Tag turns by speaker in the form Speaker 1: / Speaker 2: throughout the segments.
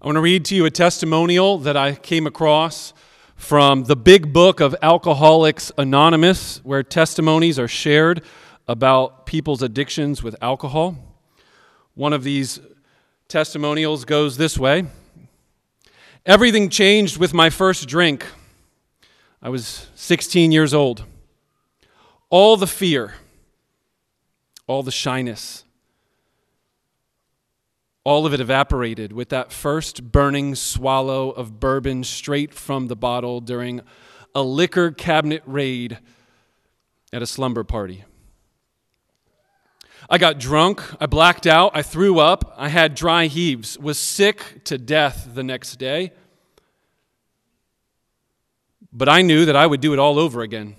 Speaker 1: I want to read to you a testimonial that I came across from the big book of Alcoholics Anonymous, where testimonies are shared about people's addictions with alcohol. One of these testimonials goes this way Everything changed with my first drink. I was 16 years old. All the fear, all the shyness, all of it evaporated with that first burning swallow of bourbon straight from the bottle during a liquor cabinet raid at a slumber party. I got drunk, I blacked out, I threw up, I had dry heaves, was sick to death the next day. But I knew that I would do it all over again.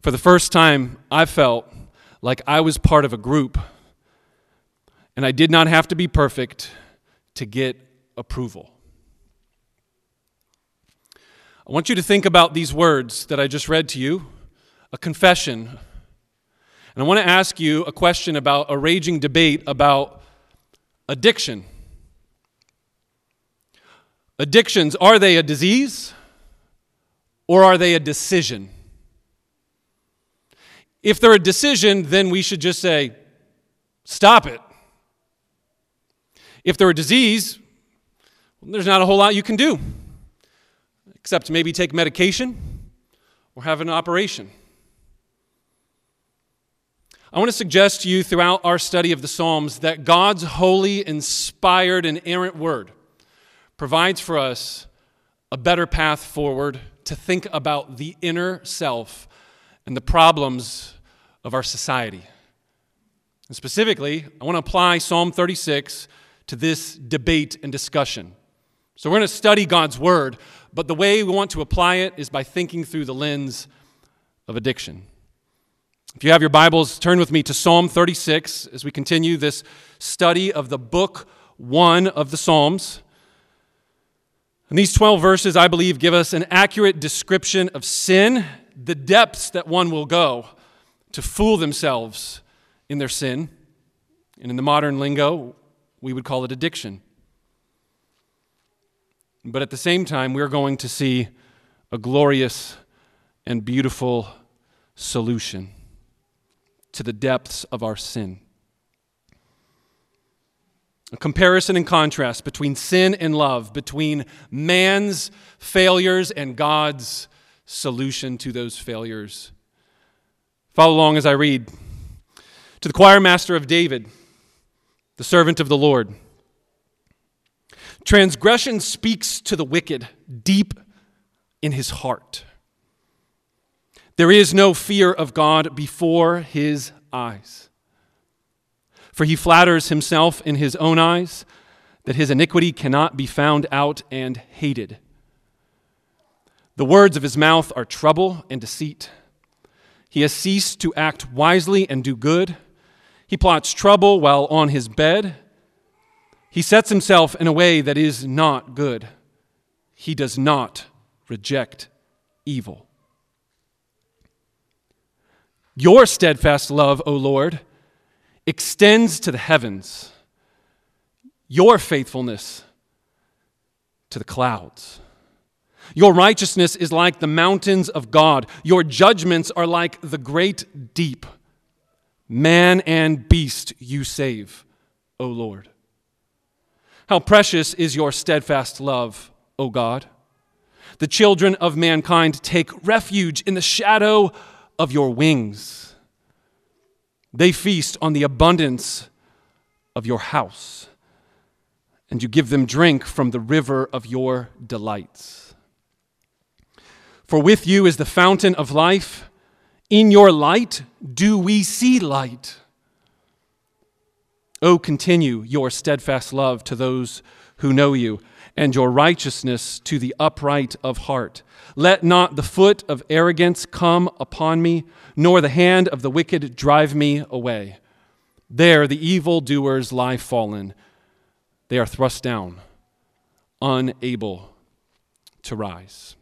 Speaker 1: For the first time, I felt like I was part of a group and I did not have to be perfect to get approval. I want you to think about these words that I just read to you a confession. And I want to ask you a question about a raging debate about addiction. Addictions, are they a disease or are they a decision? If they're a decision, then we should just say, stop it. If they're a disease, there's not a whole lot you can do, except maybe take medication or have an operation. I want to suggest to you throughout our study of the Psalms that God's holy, inspired, and inerrant word provides for us a better path forward to think about the inner self and the problems of our society. And specifically, I want to apply Psalm 36 to this debate and discussion. So, we're going to study God's Word, but the way we want to apply it is by thinking through the lens of addiction. If you have your Bibles, turn with me to Psalm 36 as we continue this study of the book one of the Psalms. And these 12 verses, I believe, give us an accurate description of sin, the depths that one will go to fool themselves in their sin. And in the modern lingo, we would call it addiction. But at the same time, we're going to see a glorious and beautiful solution to the depths of our sin. A comparison and contrast between sin and love, between man's failures and God's solution to those failures. Follow along as I read. To the choir master of David, the servant of the Lord. Transgression speaks to the wicked deep in his heart. There is no fear of God before his eyes. For he flatters himself in his own eyes that his iniquity cannot be found out and hated. The words of his mouth are trouble and deceit. He has ceased to act wisely and do good. He plots trouble while on his bed. He sets himself in a way that is not good. He does not reject evil. Your steadfast love, O Lord, extends to the heavens, your faithfulness to the clouds. Your righteousness is like the mountains of God, your judgments are like the great deep. Man and beast you save, O Lord. How precious is your steadfast love, O God. The children of mankind take refuge in the shadow of your wings. They feast on the abundance of your house, and you give them drink from the river of your delights. For with you is the fountain of life in your light do we see light. Oh, continue your steadfast love to those who know you, and your righteousness to the upright of heart. Let not the foot of arrogance come upon me, nor the hand of the wicked drive me away. There the evildoers lie fallen, they are thrust down, unable to rise.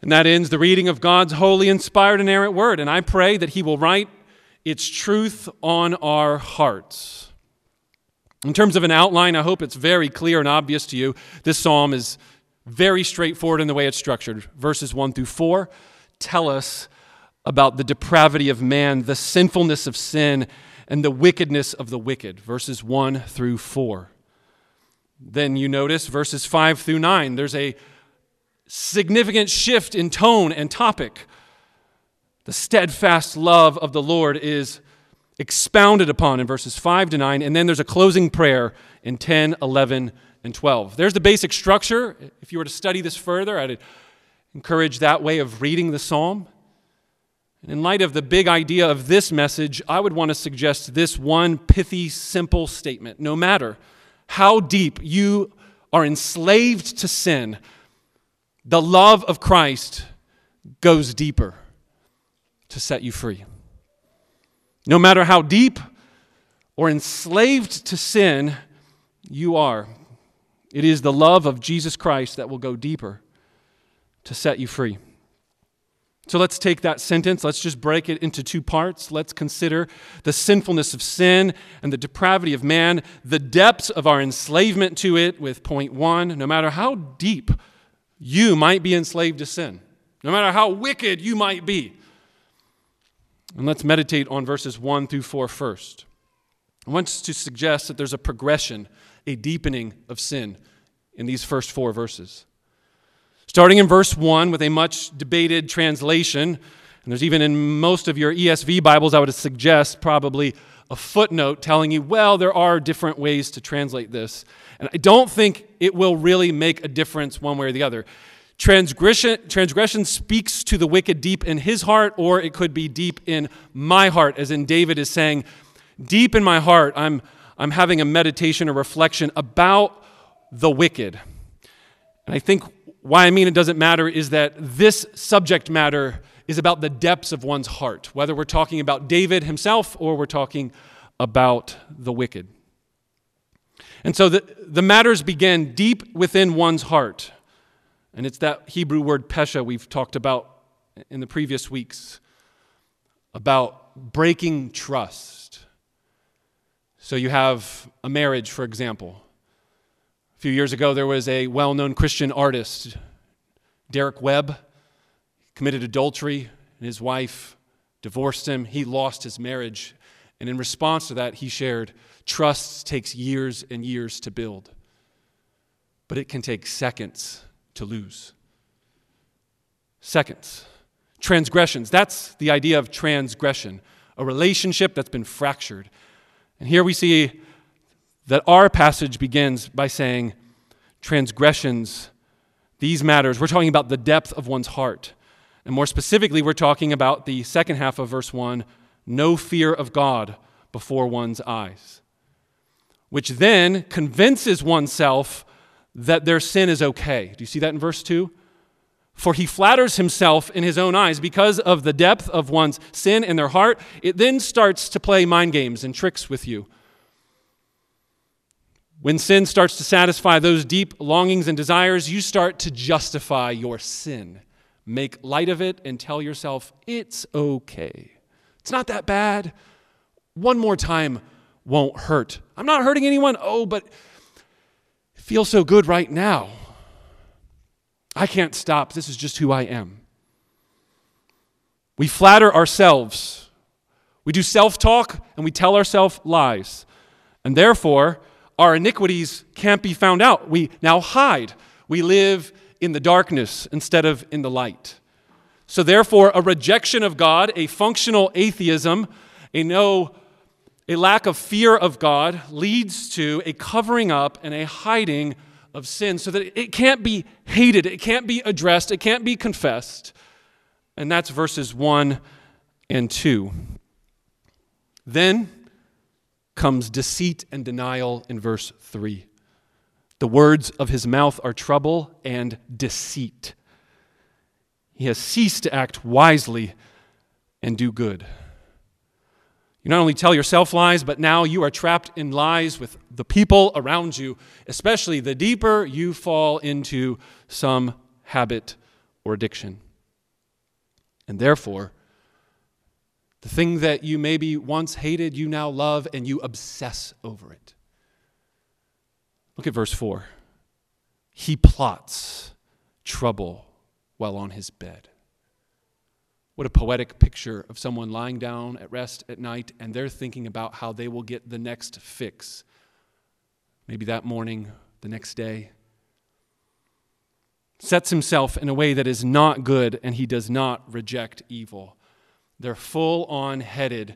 Speaker 1: And that ends the reading of God's holy, inspired, and inerrant word. And I pray that He will write its truth on our hearts. In terms of an outline, I hope it's very clear and obvious to you. This psalm is very straightforward in the way it's structured. Verses 1 through 4 tell us about the depravity of man, the sinfulness of sin, and the wickedness of the wicked. Verses 1 through 4. Then you notice verses 5 through 9. There's a significant shift in tone and topic. The steadfast love of the Lord is expounded upon in verses 5 to 9, and then there's a closing prayer in 10, 11, and 12. There's the basic structure. If you were to study this further, I'd encourage that way of reading the psalm. And in light of the big idea of this message, I would want to suggest this one pithy, simple statement. No matter how deep you are enslaved to sin, the love of Christ goes deeper to set you free. No matter how deep or enslaved to sin you are, it is the love of Jesus Christ that will go deeper to set you free. So let's take that sentence, let's just break it into two parts. Let's consider the sinfulness of sin and the depravity of man, the depths of our enslavement to it, with point one. No matter how deep you might be enslaved to sin, no matter how wicked you might be, and let's meditate on verses 1 through 4 first. I want to suggest that there's a progression, a deepening of sin in these first four verses. Starting in verse 1 with a much debated translation, and there's even in most of your ESV Bibles, I would suggest probably a footnote telling you, well, there are different ways to translate this. And I don't think it will really make a difference one way or the other. Transgression, transgression speaks to the wicked deep in his heart, or it could be deep in my heart, as in David is saying, Deep in my heart, I'm, I'm having a meditation, a reflection about the wicked. And I think why I mean it doesn't matter is that this subject matter is about the depths of one's heart, whether we're talking about David himself or we're talking about the wicked. And so the, the matters begin deep within one's heart. And it's that Hebrew word pesha we've talked about in the previous weeks about breaking trust. So you have a marriage, for example. A few years ago, there was a well known Christian artist, Derek Webb, committed adultery, and his wife divorced him. He lost his marriage. And in response to that, he shared trust takes years and years to build, but it can take seconds to lose. Seconds, transgressions. That's the idea of transgression, a relationship that's been fractured. And here we see that our passage begins by saying, transgressions, these matters. We're talking about the depth of one's heart. And more specifically, we're talking about the second half of verse 1 no fear of God before one's eyes, which then convinces oneself that their sin is okay. Do you see that in verse 2? For he flatters himself in his own eyes because of the depth of one's sin in their heart. It then starts to play mind games and tricks with you. When sin starts to satisfy those deep longings and desires, you start to justify your sin. Make light of it and tell yourself, it's okay. It's not that bad. One more time won't hurt. I'm not hurting anyone. Oh, but feel so good right now. I can't stop. This is just who I am. We flatter ourselves. We do self talk and we tell ourselves lies. And therefore, our iniquities can't be found out. We now hide. We live in the darkness instead of in the light. So, therefore, a rejection of God, a functional atheism, a no a lack of fear of God leads to a covering up and a hiding of sin so that it can't be hated, it can't be addressed, it can't be confessed. And that's verses 1 and 2. Then comes deceit and denial in verse 3. The words of his mouth are trouble and deceit. He has ceased to act wisely and do good. You not only tell yourself lies, but now you are trapped in lies with the people around you, especially the deeper you fall into some habit or addiction. And therefore, the thing that you maybe once hated, you now love and you obsess over it. Look at verse 4. He plots trouble while on his bed. What a poetic picture of someone lying down at rest at night and they're thinking about how they will get the next fix. Maybe that morning, the next day. Sets himself in a way that is not good and he does not reject evil. They're full on headed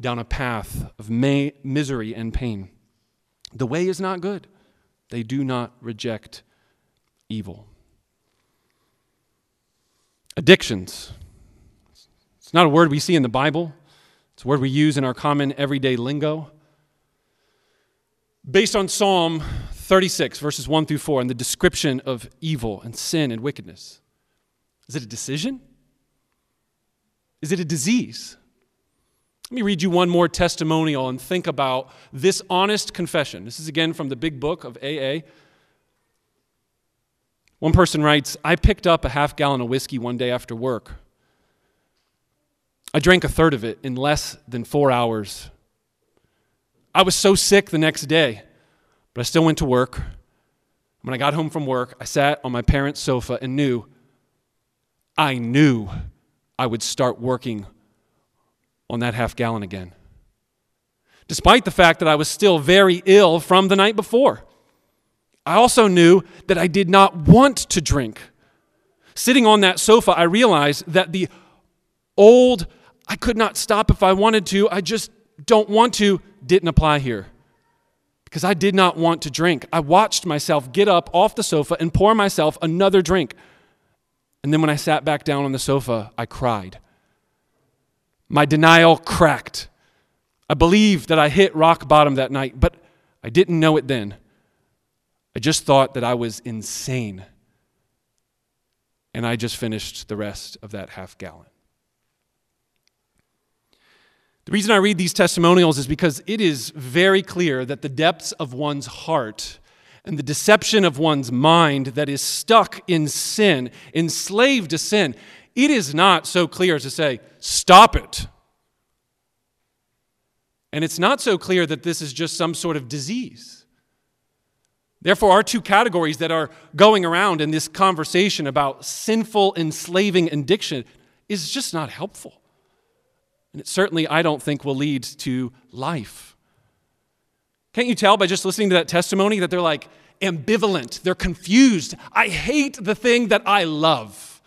Speaker 1: down a path of may- misery and pain. The way is not good. They do not reject evil. Addictions. It's not a word we see in the Bible, it's a word we use in our common everyday lingo. Based on Psalm 36, verses 1 through 4, and the description of evil and sin and wickedness. Is it a decision? Is it a disease? Let me read you one more testimonial and think about this honest confession. This is again from the big book of AA. One person writes I picked up a half gallon of whiskey one day after work. I drank a third of it in less than four hours. I was so sick the next day, but I still went to work. When I got home from work, I sat on my parents' sofa and knew, I knew I would start working on that half gallon again. Despite the fact that I was still very ill from the night before. I also knew that I did not want to drink. Sitting on that sofa, I realized that the old, I could not stop if I wanted to, I just don't want to, didn't apply here. Because I did not want to drink. I watched myself get up off the sofa and pour myself another drink. And then when I sat back down on the sofa, I cried. My denial cracked. I believe that I hit rock bottom that night, but I didn't know it then. I just thought that I was insane. And I just finished the rest of that half gallon. The reason I read these testimonials is because it is very clear that the depths of one's heart and the deception of one's mind that is stuck in sin, enslaved to sin, it is not so clear as to say, stop it. And it's not so clear that this is just some sort of disease. Therefore, our two categories that are going around in this conversation about sinful, enslaving addiction is just not helpful. And it certainly, I don't think, will lead to life. Can't you tell by just listening to that testimony that they're like ambivalent, they're confused. I hate the thing that I love.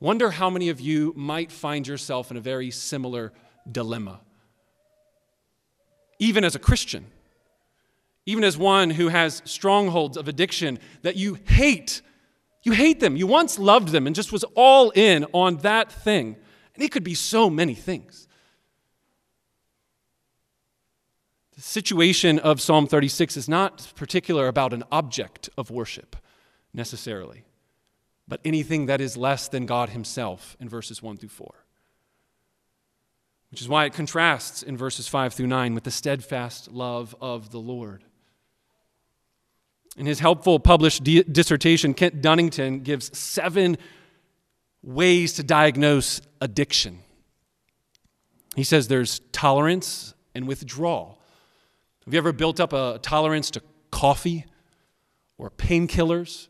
Speaker 1: Wonder how many of you might find yourself in a very similar dilemma. Even as a Christian, even as one who has strongholds of addiction that you hate. You hate them. You once loved them and just was all in on that thing. And it could be so many things. The situation of Psalm 36 is not particular about an object of worship necessarily but anything that is less than God Himself in verses 1 through 4. Which is why it contrasts in verses 5 through 9 with the steadfast love of the Lord. In his helpful published di- dissertation, Kent Dunnington gives seven ways to diagnose addiction. He says there's tolerance and withdrawal. Have you ever built up a tolerance to coffee or painkillers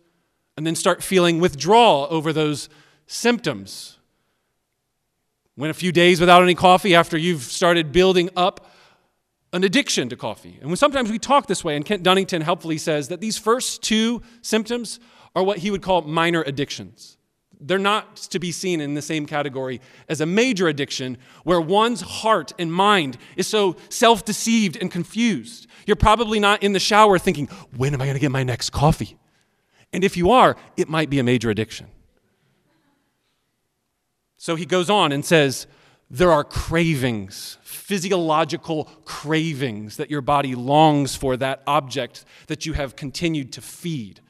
Speaker 1: and then start feeling withdrawal over those symptoms. Went a few days without any coffee after you've started building up an addiction to coffee. And sometimes we talk this way, and Kent Dunnington helpfully says that these first two symptoms are what he would call minor addictions. They're not to be seen in the same category as a major addiction where one's heart and mind is so self deceived and confused. You're probably not in the shower thinking, when am I going to get my next coffee? And if you are, it might be a major addiction. So he goes on and says, there are cravings, physiological cravings that your body longs for that object that you have continued to feed.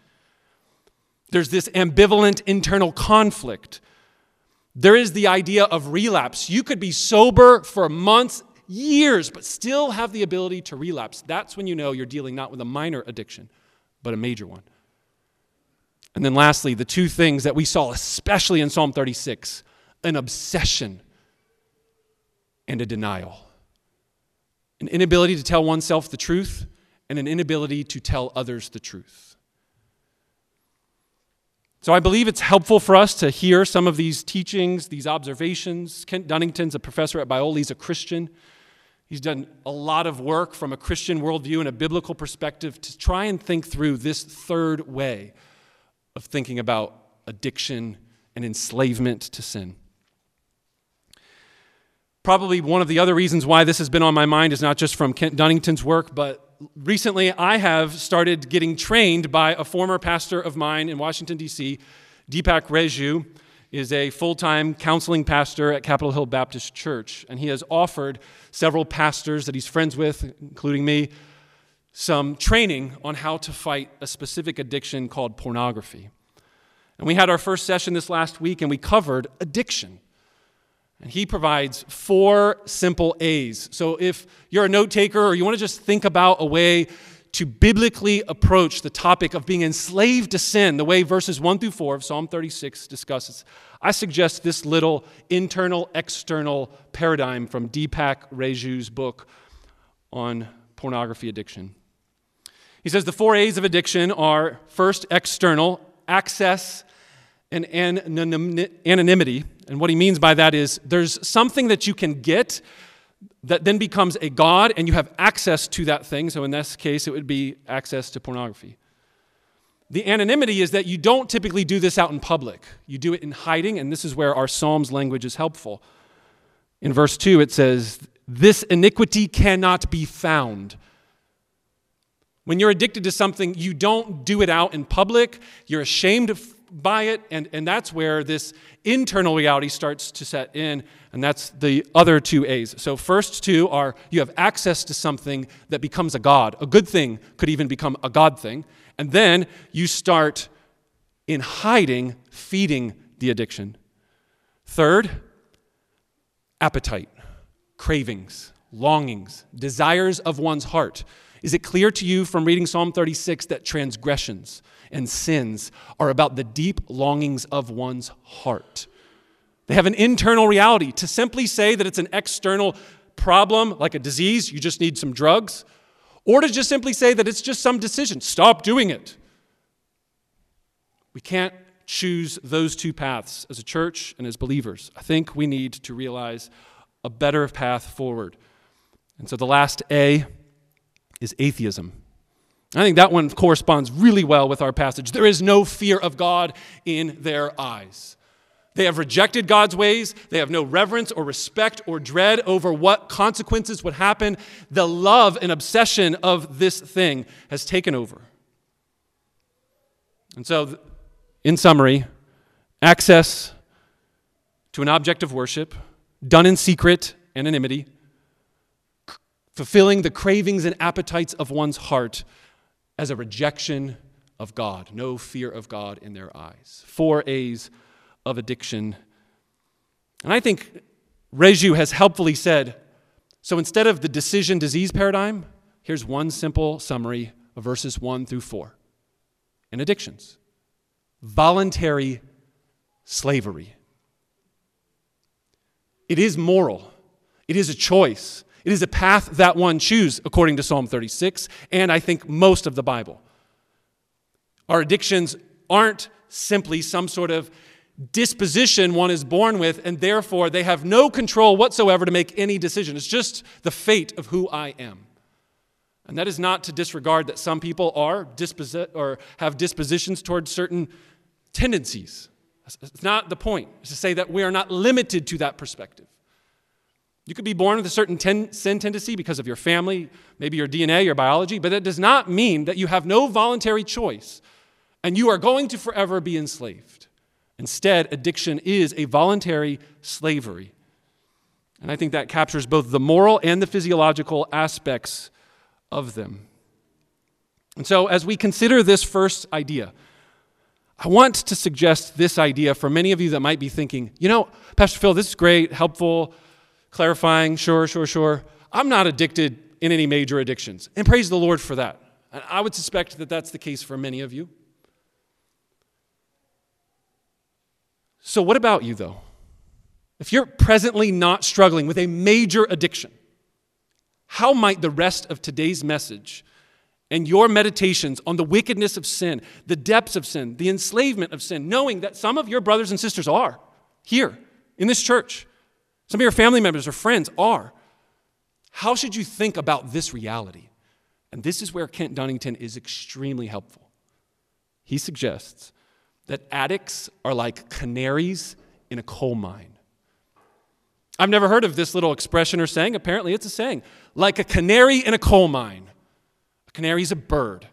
Speaker 1: There's this ambivalent internal conflict. There is the idea of relapse. You could be sober for months, years, but still have the ability to relapse. That's when you know you're dealing not with a minor addiction, but a major one. And then lastly, the two things that we saw, especially in Psalm 36 an obsession and a denial. An inability to tell oneself the truth and an inability to tell others the truth. So I believe it's helpful for us to hear some of these teachings, these observations. Kent Dunnington's a professor at Biola, he's a Christian. He's done a lot of work from a Christian worldview and a biblical perspective to try and think through this third way of thinking about addiction and enslavement to sin. Probably one of the other reasons why this has been on my mind is not just from Kent Dunnington's work, but recently I have started getting trained by a former pastor of mine in Washington, D.C., Deepak Reju is a full time counseling pastor at Capitol Hill Baptist Church, and he has offered several pastors that he's friends with, including me, some training on how to fight a specific addiction called pornography. And we had our first session this last week, and we covered addiction. And he provides four simple A's. So if you're a note taker or you want to just think about a way to biblically approach the topic of being enslaved to sin, the way verses 1 through 4 of Psalm 36 discusses, I suggest this little internal external paradigm from Deepak Reju's book on pornography addiction. He says the four A's of addiction are first, external, access and anonymity. And what he means by that is there's something that you can get that then becomes a God, and you have access to that thing. So in this case, it would be access to pornography. The anonymity is that you don't typically do this out in public, you do it in hiding, and this is where our Psalms language is helpful. In verse 2, it says, This iniquity cannot be found. When you're addicted to something, you don't do it out in public. You're ashamed by it, and, and that's where this internal reality starts to set in, and that's the other two A's. So, first two are you have access to something that becomes a God. A good thing could even become a God thing. And then you start in hiding, feeding the addiction. Third, appetite, cravings, longings, desires of one's heart. Is it clear to you from reading Psalm 36 that transgressions, and sins are about the deep longings of one's heart. They have an internal reality. To simply say that it's an external problem, like a disease, you just need some drugs, or to just simply say that it's just some decision, stop doing it. We can't choose those two paths as a church and as believers. I think we need to realize a better path forward. And so the last A is atheism. I think that one corresponds really well with our passage. There is no fear of God in their eyes. They have rejected God's ways. They have no reverence or respect or dread over what consequences would happen. The love and obsession of this thing has taken over. And so, in summary, access to an object of worship, done in secret, anonymity, fulfilling the cravings and appetites of one's heart as a rejection of God, no fear of God in their eyes. Four A's of addiction. And I think Reju has helpfully said so instead of the decision disease paradigm, here's one simple summary of verses 1 through 4 in addictions voluntary slavery. It is moral, it is a choice. It is a path that one chooses, according to Psalm 36, and I think most of the Bible. Our addictions aren't simply some sort of disposition one is born with, and therefore they have no control whatsoever to make any decision. It's just the fate of who I am. And that is not to disregard that some people are disposi- or have dispositions towards certain tendencies. It's not the point. It's to say that we are not limited to that perspective. You could be born with a certain ten, sin tendency because of your family, maybe your DNA, your biology, but that does not mean that you have no voluntary choice and you are going to forever be enslaved. Instead, addiction is a voluntary slavery. And I think that captures both the moral and the physiological aspects of them. And so, as we consider this first idea, I want to suggest this idea for many of you that might be thinking, you know, Pastor Phil, this is great, helpful clarifying, sure, sure, sure. I'm not addicted in any major addictions. And praise the Lord for that. And I would suspect that that's the case for many of you. So, what about you, though? If you're presently not struggling with a major addiction, how might the rest of today's message and your meditations on the wickedness of sin, the depths of sin, the enslavement of sin, knowing that some of your brothers and sisters are here in this church, some of your family members or friends are, how should you think about this reality? And this is where Kent Dunnington is extremely helpful. He suggests that addicts are like canaries in a coal mine. I've never heard of this little expression or saying. Apparently, it's a saying. Like a canary in a coal mine. A canary is a bird.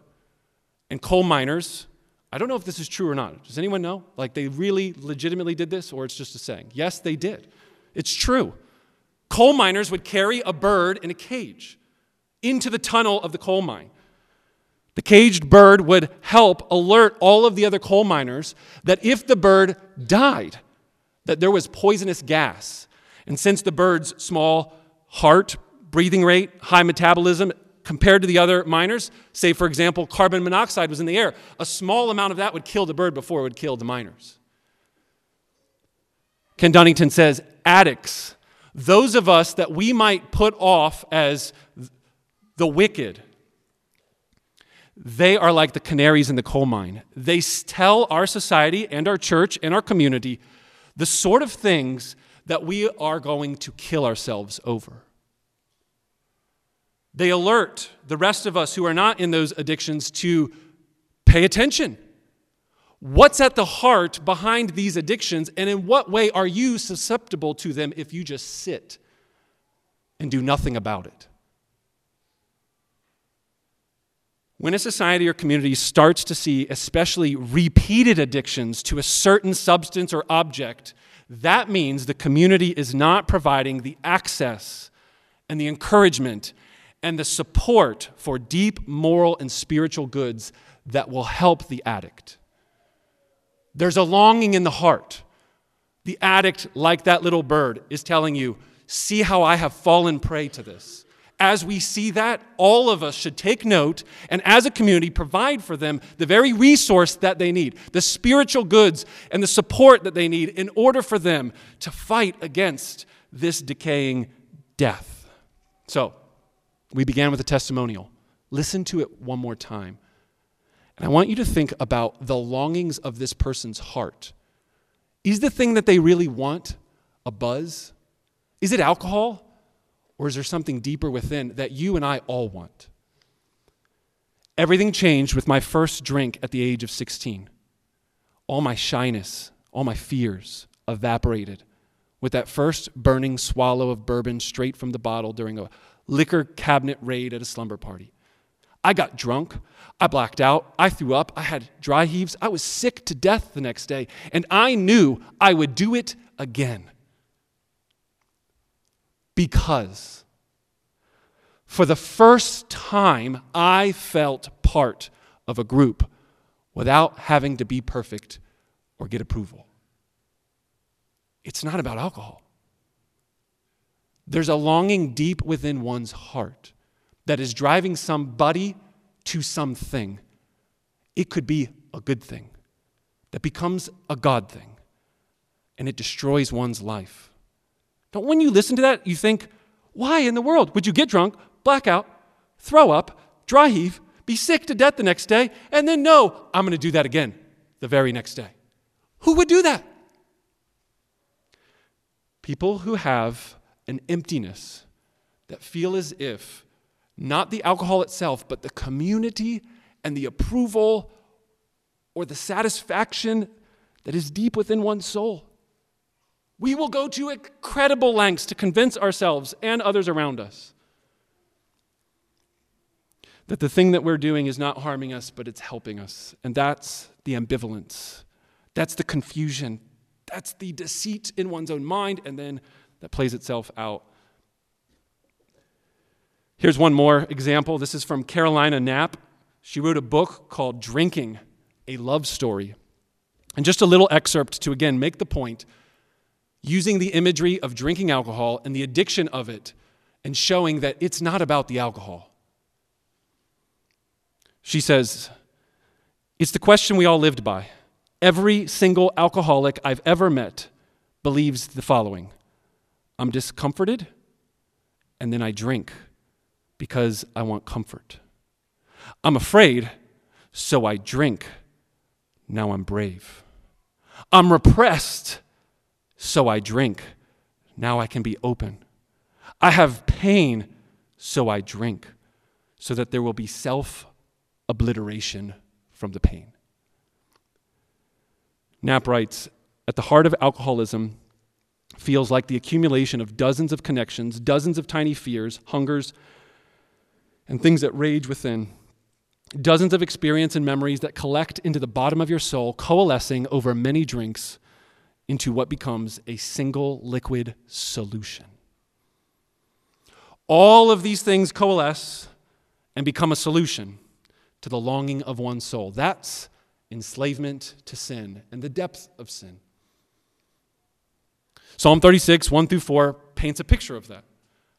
Speaker 1: And coal miners, I don't know if this is true or not. Does anyone know? Like they really legitimately did this, or it's just a saying? Yes, they did. It's true. Coal miners would carry a bird in a cage into the tunnel of the coal mine. The caged bird would help alert all of the other coal miners that if the bird died, that there was poisonous gas. And since the bird's small heart, breathing rate, high metabolism, compared to the other miners, say for example, carbon monoxide was in the air, a small amount of that would kill the bird before it would kill the miners. Kent Dunnington says addicts, those of us that we might put off as the wicked, they are like the canaries in the coal mine. They tell our society and our church and our community the sort of things that we are going to kill ourselves over. They alert the rest of us who are not in those addictions to pay attention. What's at the heart behind these addictions, and in what way are you susceptible to them if you just sit and do nothing about it? When a society or community starts to see, especially repeated addictions to a certain substance or object, that means the community is not providing the access and the encouragement and the support for deep moral and spiritual goods that will help the addict. There's a longing in the heart. The addict, like that little bird, is telling you, See how I have fallen prey to this as we see that, all of us should take note and, as a community, provide for them the very resource that they need, the spiritual goods and the support that they need in order for them to fight against this decaying death. So, we began with a testimonial. Listen to it one more time. And I want you to think about the longings of this person's heart. Is the thing that they really want a buzz? Is it alcohol? Or is there something deeper within that you and I all want? Everything changed with my first drink at the age of 16. All my shyness, all my fears evaporated with that first burning swallow of bourbon straight from the bottle during a liquor cabinet raid at a slumber party. I got drunk. I blacked out. I threw up. I had dry heaves. I was sick to death the next day. And I knew I would do it again because for the first time, I felt part of a group without having to be perfect or get approval. It's not about alcohol. There's a longing deep within one's heart that is driving somebody to something. It could be a good thing that becomes a God thing and it destroys one's life. Don't when you listen to that, you think, why in the world would you get drunk, blackout, throw up, dry heave, be sick to death the next day, and then know I'm going to do that again the very next day? Who would do that? People who have an emptiness that feel as if not the alcohol itself, but the community and the approval or the satisfaction that is deep within one's soul we will go to incredible lengths to convince ourselves and others around us that the thing that we're doing is not harming us, but it's helping us. And that's the ambivalence. That's the confusion. That's the deceit in one's own mind, and then that plays itself out. Here's one more example. This is from Carolina Knapp. She wrote a book called Drinking, a Love Story. And just a little excerpt to again make the point using the imagery of drinking alcohol and the addiction of it and showing that it's not about the alcohol. She says, It's the question we all lived by. Every single alcoholic I've ever met believes the following I'm discomforted, and then I drink because I want comfort. I'm afraid, so I drink. Now I'm brave. I'm repressed, so I drink. Now I can be open. I have pain, so I drink, so that there will be self obliteration from the pain. Knapp writes At the heart of alcoholism feels like the accumulation of dozens of connections, dozens of tiny fears, hungers, and things that rage within. Dozens of experience and memories that collect into the bottom of your soul, coalescing over many drinks into what becomes a single liquid solution. All of these things coalesce and become a solution to the longing of one's soul. That's enslavement to sin and the depth of sin. Psalm 36, 1 through 4, paints a picture of that.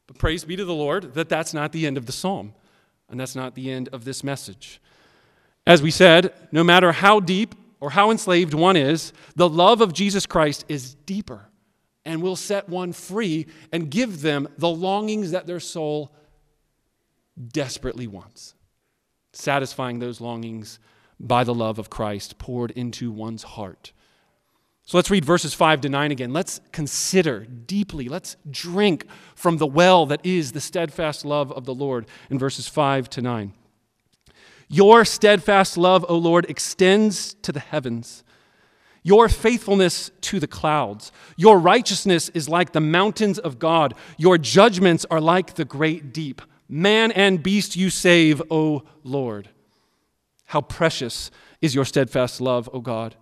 Speaker 1: But praise be to the Lord that that's not the end of the psalm, and that's not the end of this message. As we said, no matter how deep or how enslaved one is, the love of Jesus Christ is deeper and will set one free and give them the longings that their soul desperately wants, satisfying those longings by the love of Christ poured into one's heart. So let's read verses 5 to 9 again. Let's consider deeply, let's drink from the well that is the steadfast love of the Lord in verses 5 to 9. Your steadfast love, O Lord, extends to the heavens. Your faithfulness to the clouds. Your righteousness is like the mountains of God. Your judgments are like the great deep. Man and beast you save, O Lord. How precious is your steadfast love, O God.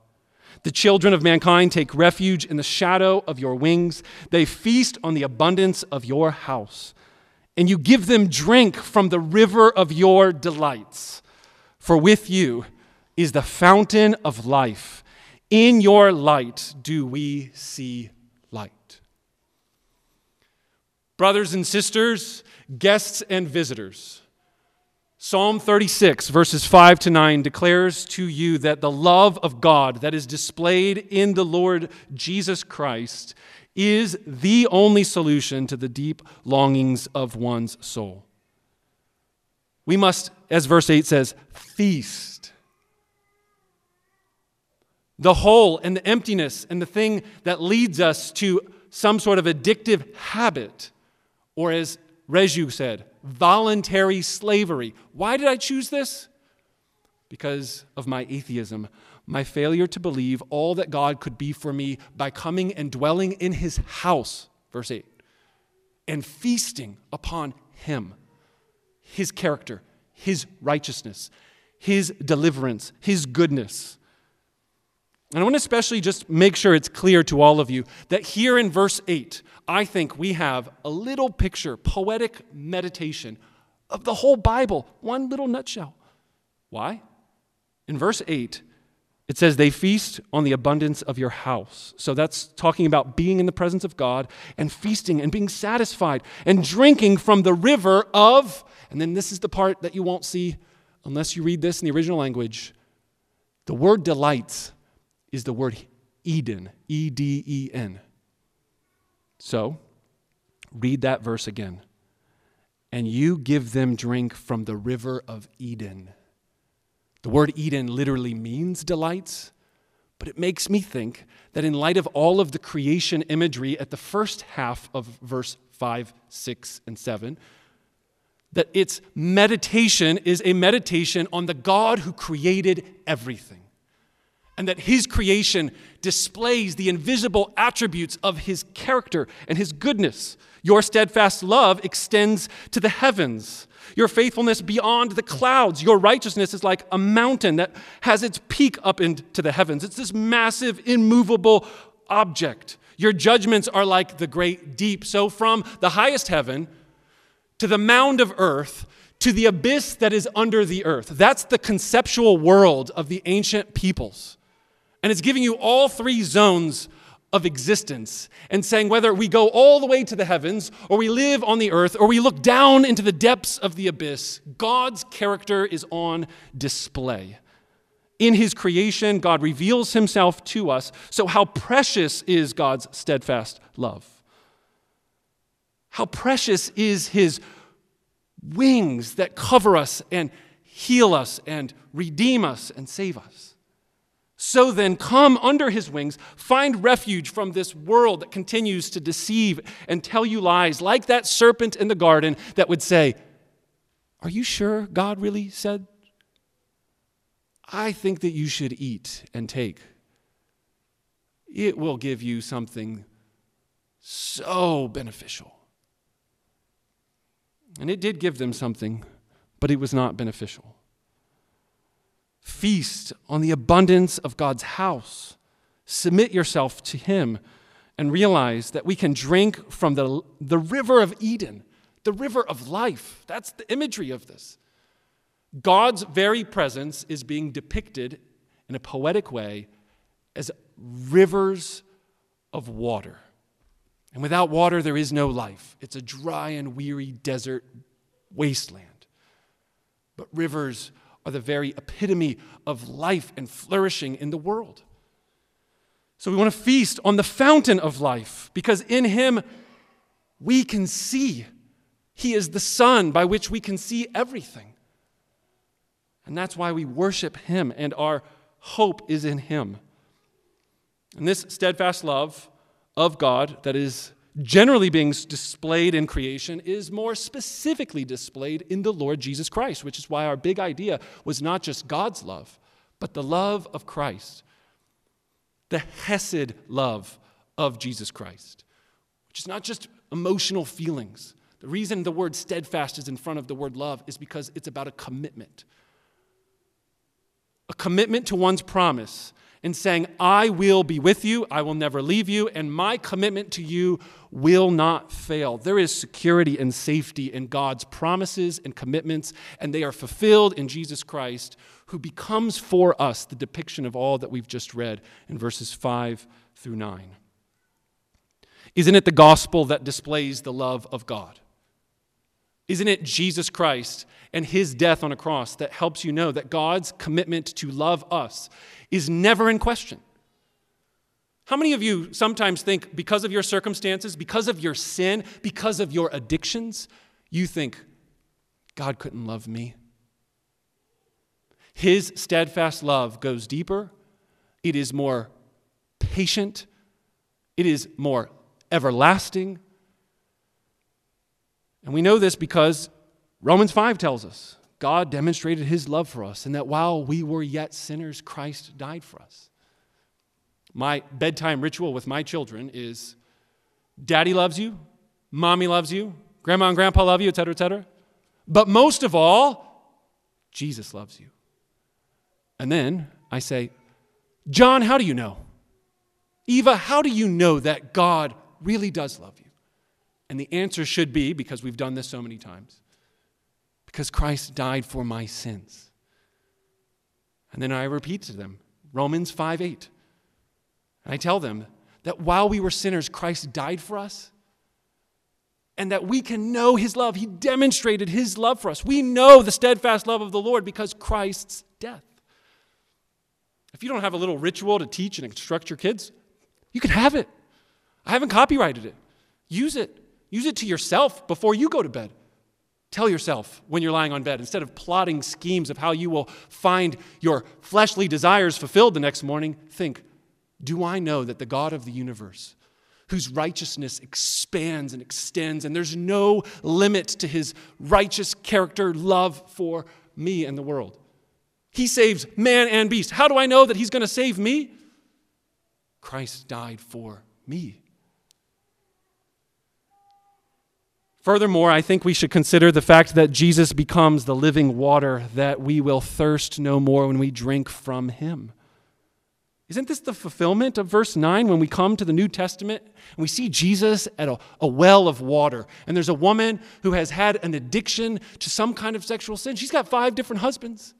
Speaker 1: The children of mankind take refuge in the shadow of your wings. They feast on the abundance of your house. And you give them drink from the river of your delights. For with you is the fountain of life. In your light do we see light. Brothers and sisters, guests and visitors, Psalm 36, verses 5 to 9, declares to you that the love of God that is displayed in the Lord Jesus Christ is the only solution to the deep longings of one's soul. We must, as verse 8 says, feast. The hole and the emptiness and the thing that leads us to some sort of addictive habit, or as Reju said, voluntary slavery. Why did I choose this? Because of my atheism, my failure to believe all that God could be for me by coming and dwelling in his house, verse 8, and feasting upon him, his character, his righteousness, his deliverance, his goodness. And I want to especially just make sure it's clear to all of you that here in verse 8, I think we have a little picture, poetic meditation of the whole Bible, one little nutshell. Why? In verse 8, it says, They feast on the abundance of your house. So that's talking about being in the presence of God and feasting and being satisfied and drinking from the river of, and then this is the part that you won't see unless you read this in the original language. The word delights is the word Eden, E D E N. So, read that verse again. And you give them drink from the river of Eden. The word Eden literally means delights, but it makes me think that in light of all of the creation imagery at the first half of verse 5, 6, and 7, that its meditation is a meditation on the God who created everything and that his creation displays the invisible attributes of his character and his goodness. Your steadfast love extends to the heavens, your faithfulness beyond the clouds. Your righteousness is like a mountain that has its peak up into the heavens. It's this massive, immovable object. Your judgments are like the great deep. So, from the highest heaven to the mound of earth, to the abyss that is under the earth. That's the conceptual world of the ancient peoples. And it's giving you all three zones of existence and saying whether we go all the way to the heavens or we live on the earth or we look down into the depths of the abyss, God's character is on display. In his creation, God reveals himself to us. So, how precious is God's steadfast love? How precious is his wings that cover us and heal us and redeem us and save us. So then, come under his wings, find refuge from this world that continues to deceive and tell you lies, like that serpent in the garden that would say, Are you sure God really said? I think that you should eat and take. It will give you something so beneficial. And it did give them something, but it was not beneficial feast on the abundance of God's house. Submit yourself to Him and realize that we can drink from the, the river of Eden, the river of life. That's the imagery of this. God's very presence is being depicted in a poetic way as rivers of water. And without water, there is no life. It's a dry and weary desert wasteland. But rivers are the very epitome of life and flourishing in the world. So we want to feast on the fountain of life because in Him we can see. He is the sun by which we can see everything. And that's why we worship Him and our hope is in Him. And this steadfast love of God that is generally being displayed in creation is more specifically displayed in the Lord Jesus Christ, which is why our big idea was not just God's love, but the love of Christ, the Hesed love of Jesus Christ, which is not just emotional feelings. The reason the word steadfast is in front of the word love is because it's about a commitment. A commitment to one's promise and saying, I will be with you, I will never leave you, and my commitment to you will not fail. There is security and safety in God's promises and commitments, and they are fulfilled in Jesus Christ, who becomes for us the depiction of all that we've just read in verses 5 through 9. Isn't it the gospel that displays the love of God? Isn't it Jesus Christ and his death on a cross that helps you know that God's commitment to love us is never in question? How many of you sometimes think because of your circumstances, because of your sin, because of your addictions, you think, God couldn't love me? His steadfast love goes deeper, it is more patient, it is more everlasting. And we know this because Romans 5 tells us God demonstrated his love for us, and that while we were yet sinners, Christ died for us. My bedtime ritual with my children is daddy loves you, mommy loves you, grandma and grandpa love you, etc., etc. But most of all, Jesus loves you. And then I say, John, how do you know? Eva, how do you know that God really does love you? And the answer should be because we've done this so many times because Christ died for my sins. And then I repeat to them Romans 5 8. And I tell them that while we were sinners, Christ died for us and that we can know his love. He demonstrated his love for us. We know the steadfast love of the Lord because Christ's death. If you don't have a little ritual to teach and instruct your kids, you can have it. I haven't copyrighted it. Use it. Use it to yourself before you go to bed. Tell yourself when you're lying on bed, instead of plotting schemes of how you will find your fleshly desires fulfilled the next morning, think, do I know that the God of the universe, whose righteousness expands and extends, and there's no limit to his righteous character, love for me and the world? He saves man and beast. How do I know that he's going to save me? Christ died for me. Furthermore, I think we should consider the fact that Jesus becomes the living water that we will thirst no more when we drink from him. Isn't this the fulfillment of verse 9 when we come to the New Testament and we see Jesus at a, a, well of water? And there's a woman who has had an addiction to some kind of sexual sin. She's got five different husbands.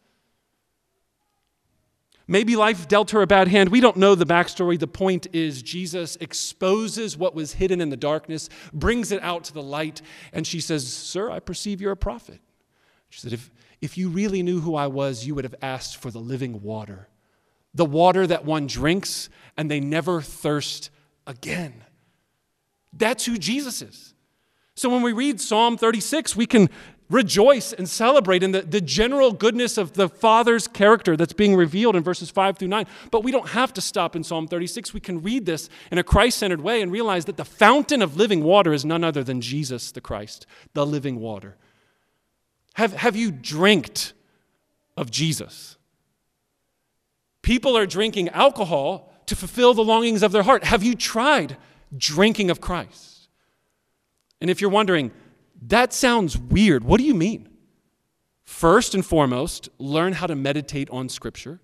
Speaker 1: Maybe life dealt her a bad hand. We don't know the backstory. The point is, Jesus exposes what was hidden in the darkness, brings it out to the light, and she says, Sir, I perceive you're a prophet. She said, If, if you really knew who I was, you would have asked for the living water the water that one drinks and they never thirst again. That's who Jesus is. So when we read Psalm 36, we can rejoice and celebrate in the, the general goodness of the Father's character that's being revealed in verses 5 through 9. But we don't have to stop in Psalm 36. We can read this in a Christ centered way and realize that the fountain of living water is none other than Jesus the Christ, the living water. Have, have you drinked of Jesus? People are drinking alcohol to fulfill the longings of their heart. Have you tried drinking of Christ? And if you're wondering, that sounds weird. What do you mean? First and foremost, learn how to meditate on Scripture,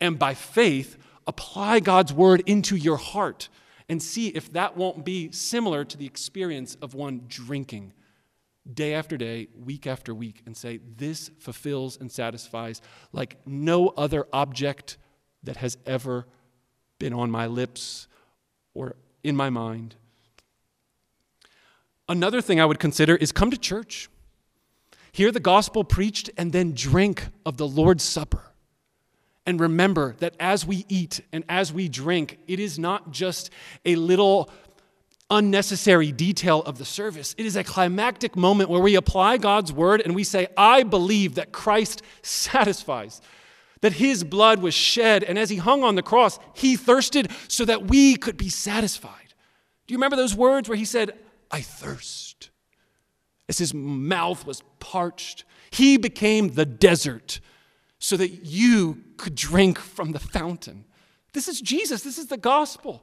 Speaker 1: and by faith, apply God's word into your heart and see if that won't be similar to the experience of one drinking day after day, week after week, and say, This fulfills and satisfies like no other object that has ever been on my lips or in my mind. Another thing I would consider is come to church, hear the gospel preached, and then drink of the Lord's Supper. And remember that as we eat and as we drink, it is not just a little unnecessary detail of the service. It is a climactic moment where we apply God's word and we say, I believe that Christ satisfies, that his blood was shed, and as he hung on the cross, he thirsted so that we could be satisfied. Do you remember those words where he said, I thirst. As his mouth was parched, he became the desert so that you could drink from the fountain. This is Jesus, this is the gospel.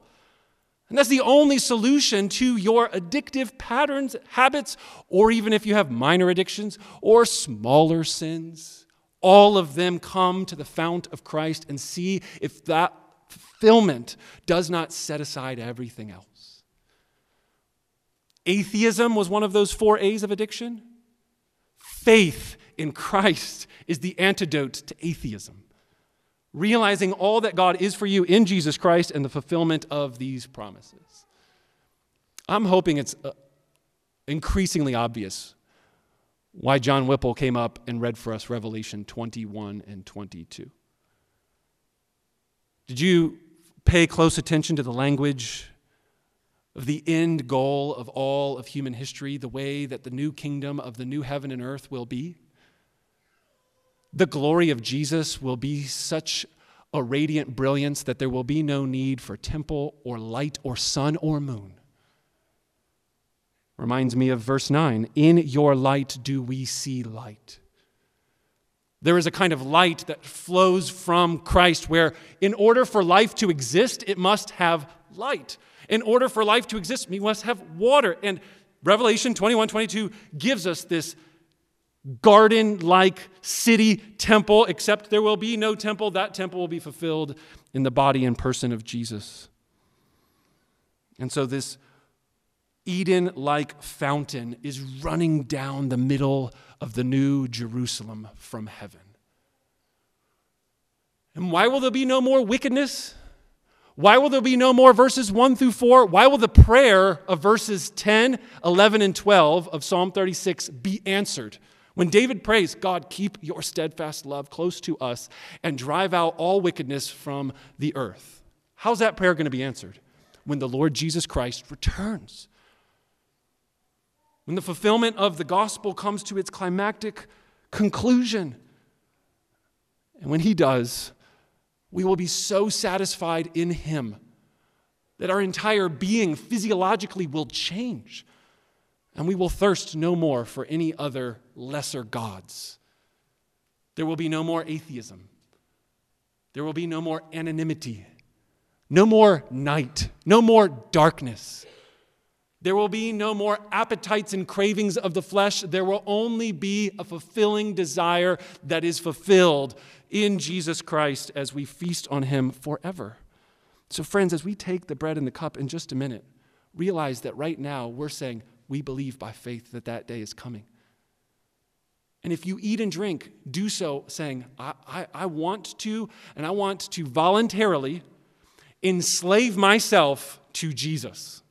Speaker 1: And that's the only solution to your addictive patterns, habits, or even if you have minor addictions or smaller sins. All of them come to the fount of Christ and see if that fulfillment does not set aside everything else. Atheism was one of those four A's of addiction. Faith in Christ is the antidote to atheism. Realizing all that God is for you in Jesus Christ and the fulfillment of these promises. I'm hoping it's uh, increasingly obvious why John Whipple came up and read for us Revelation 21 and 22. Did you pay close attention to the language of the end goal of all of human history, the way that the new kingdom of the new heaven and earth will be. The glory of Jesus will be such a radiant brilliance that there will be no need for temple or light or sun or moon. Reminds me of verse 9 In your light do we see light. There is a kind of light that flows from Christ where, in order for life to exist, it must have light. In order for life to exist, we must have water. And Revelation 21 22 gives us this garden like city temple, except there will be no temple. That temple will be fulfilled in the body and person of Jesus. And so, this Eden like fountain is running down the middle of the new Jerusalem from heaven. And why will there be no more wickedness? Why will there be no more verses 1 through 4? Why will the prayer of verses 10, 11, and 12 of Psalm 36 be answered? When David prays, God, keep your steadfast love close to us and drive out all wickedness from the earth. How's that prayer going to be answered? When the Lord Jesus Christ returns. When the fulfillment of the gospel comes to its climactic conclusion. And when he does, we will be so satisfied in Him that our entire being physiologically will change. And we will thirst no more for any other lesser gods. There will be no more atheism. There will be no more anonymity. No more night. No more darkness. There will be no more appetites and cravings of the flesh. There will only be a fulfilling desire that is fulfilled in Jesus Christ as we feast on him forever. So, friends, as we take the bread and the cup in just a minute, realize that right now we're saying we believe by faith that that day is coming. And if you eat and drink, do so saying, I, I, I want to, and I want to voluntarily enslave myself to Jesus.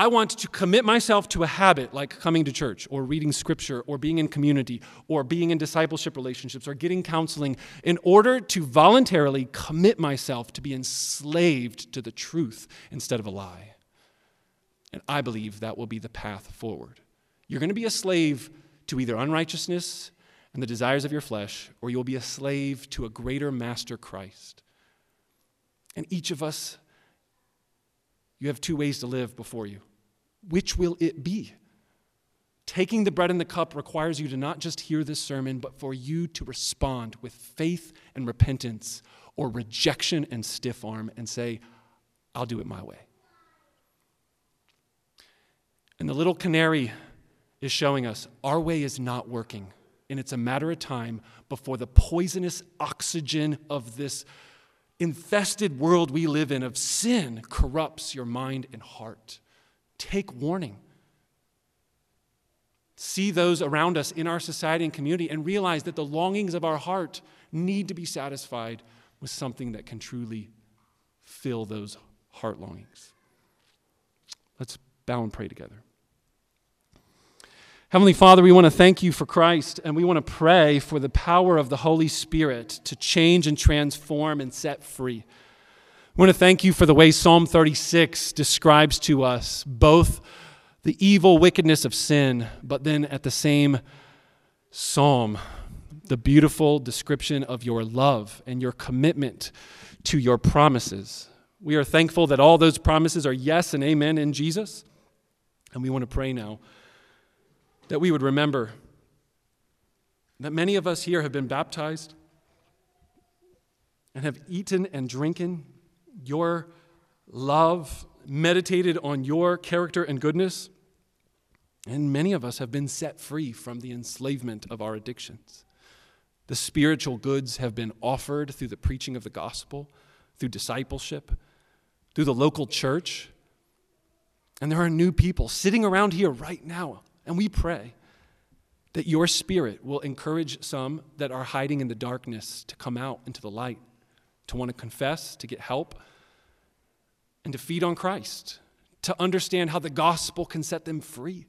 Speaker 1: I want to commit myself to a habit like coming to church or reading scripture or being in community or being in discipleship relationships or getting counseling in order to voluntarily commit myself to be enslaved to the truth instead of a lie. And I believe that will be the path forward. You're going to be a slave to either unrighteousness and the desires of your flesh, or you'll be a slave to a greater master, Christ. And each of us, you have two ways to live before you. Which will it be? Taking the bread and the cup requires you to not just hear this sermon, but for you to respond with faith and repentance or rejection and stiff arm and say, I'll do it my way. And the little canary is showing us our way is not working. And it's a matter of time before the poisonous oxygen of this infested world we live in of sin corrupts your mind and heart. Take warning. See those around us in our society and community and realize that the longings of our heart need to be satisfied with something that can truly fill those heart longings. Let's bow and pray together. Heavenly Father, we want to thank you for Christ and we want to pray for the power of the Holy Spirit to change and transform and set free. We want to thank you for the way Psalm 36 describes to us both the evil wickedness of sin, but then at the same psalm, the beautiful description of your love and your commitment to your promises. We are thankful that all those promises are yes and amen in Jesus. And we want to pray now that we would remember that many of us here have been baptized and have eaten and drinking your love, meditated on your character and goodness. And many of us have been set free from the enslavement of our addictions. The spiritual goods have been offered through the preaching of the gospel, through discipleship, through the local church. And there are new people sitting around here right now and we pray that your spirit will encourage some that are hiding in the darkness to come out into the light, to want to confess, to get help, and to feed on Christ, to understand how the gospel can set them free.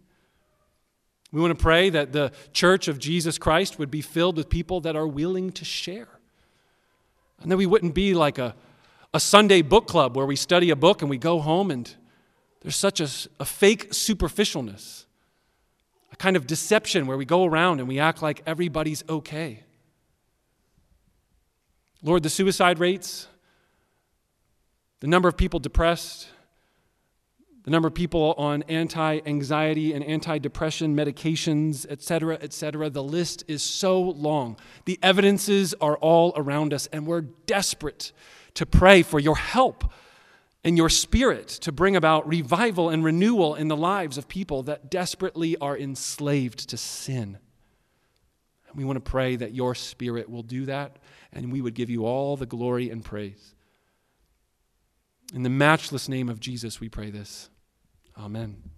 Speaker 1: We want to pray that the church of Jesus Christ would be filled with people that are willing to share. And that we wouldn't be like a, a Sunday book club where we study a book and we go home and there's such a, a fake superficialness a kind of deception where we go around and we act like everybody's okay. Lord, the suicide rates, the number of people depressed, the number of people on anti anxiety and anti depression medications, et cetera, et cetera. The list is so long. The evidences are all around us, and we're desperate to pray for your help and your spirit to bring about revival and renewal in the lives of people that desperately are enslaved to sin. And we want to pray that your spirit will do that, and we would give you all the glory and praise. In the matchless name of Jesus, we pray this. Amen.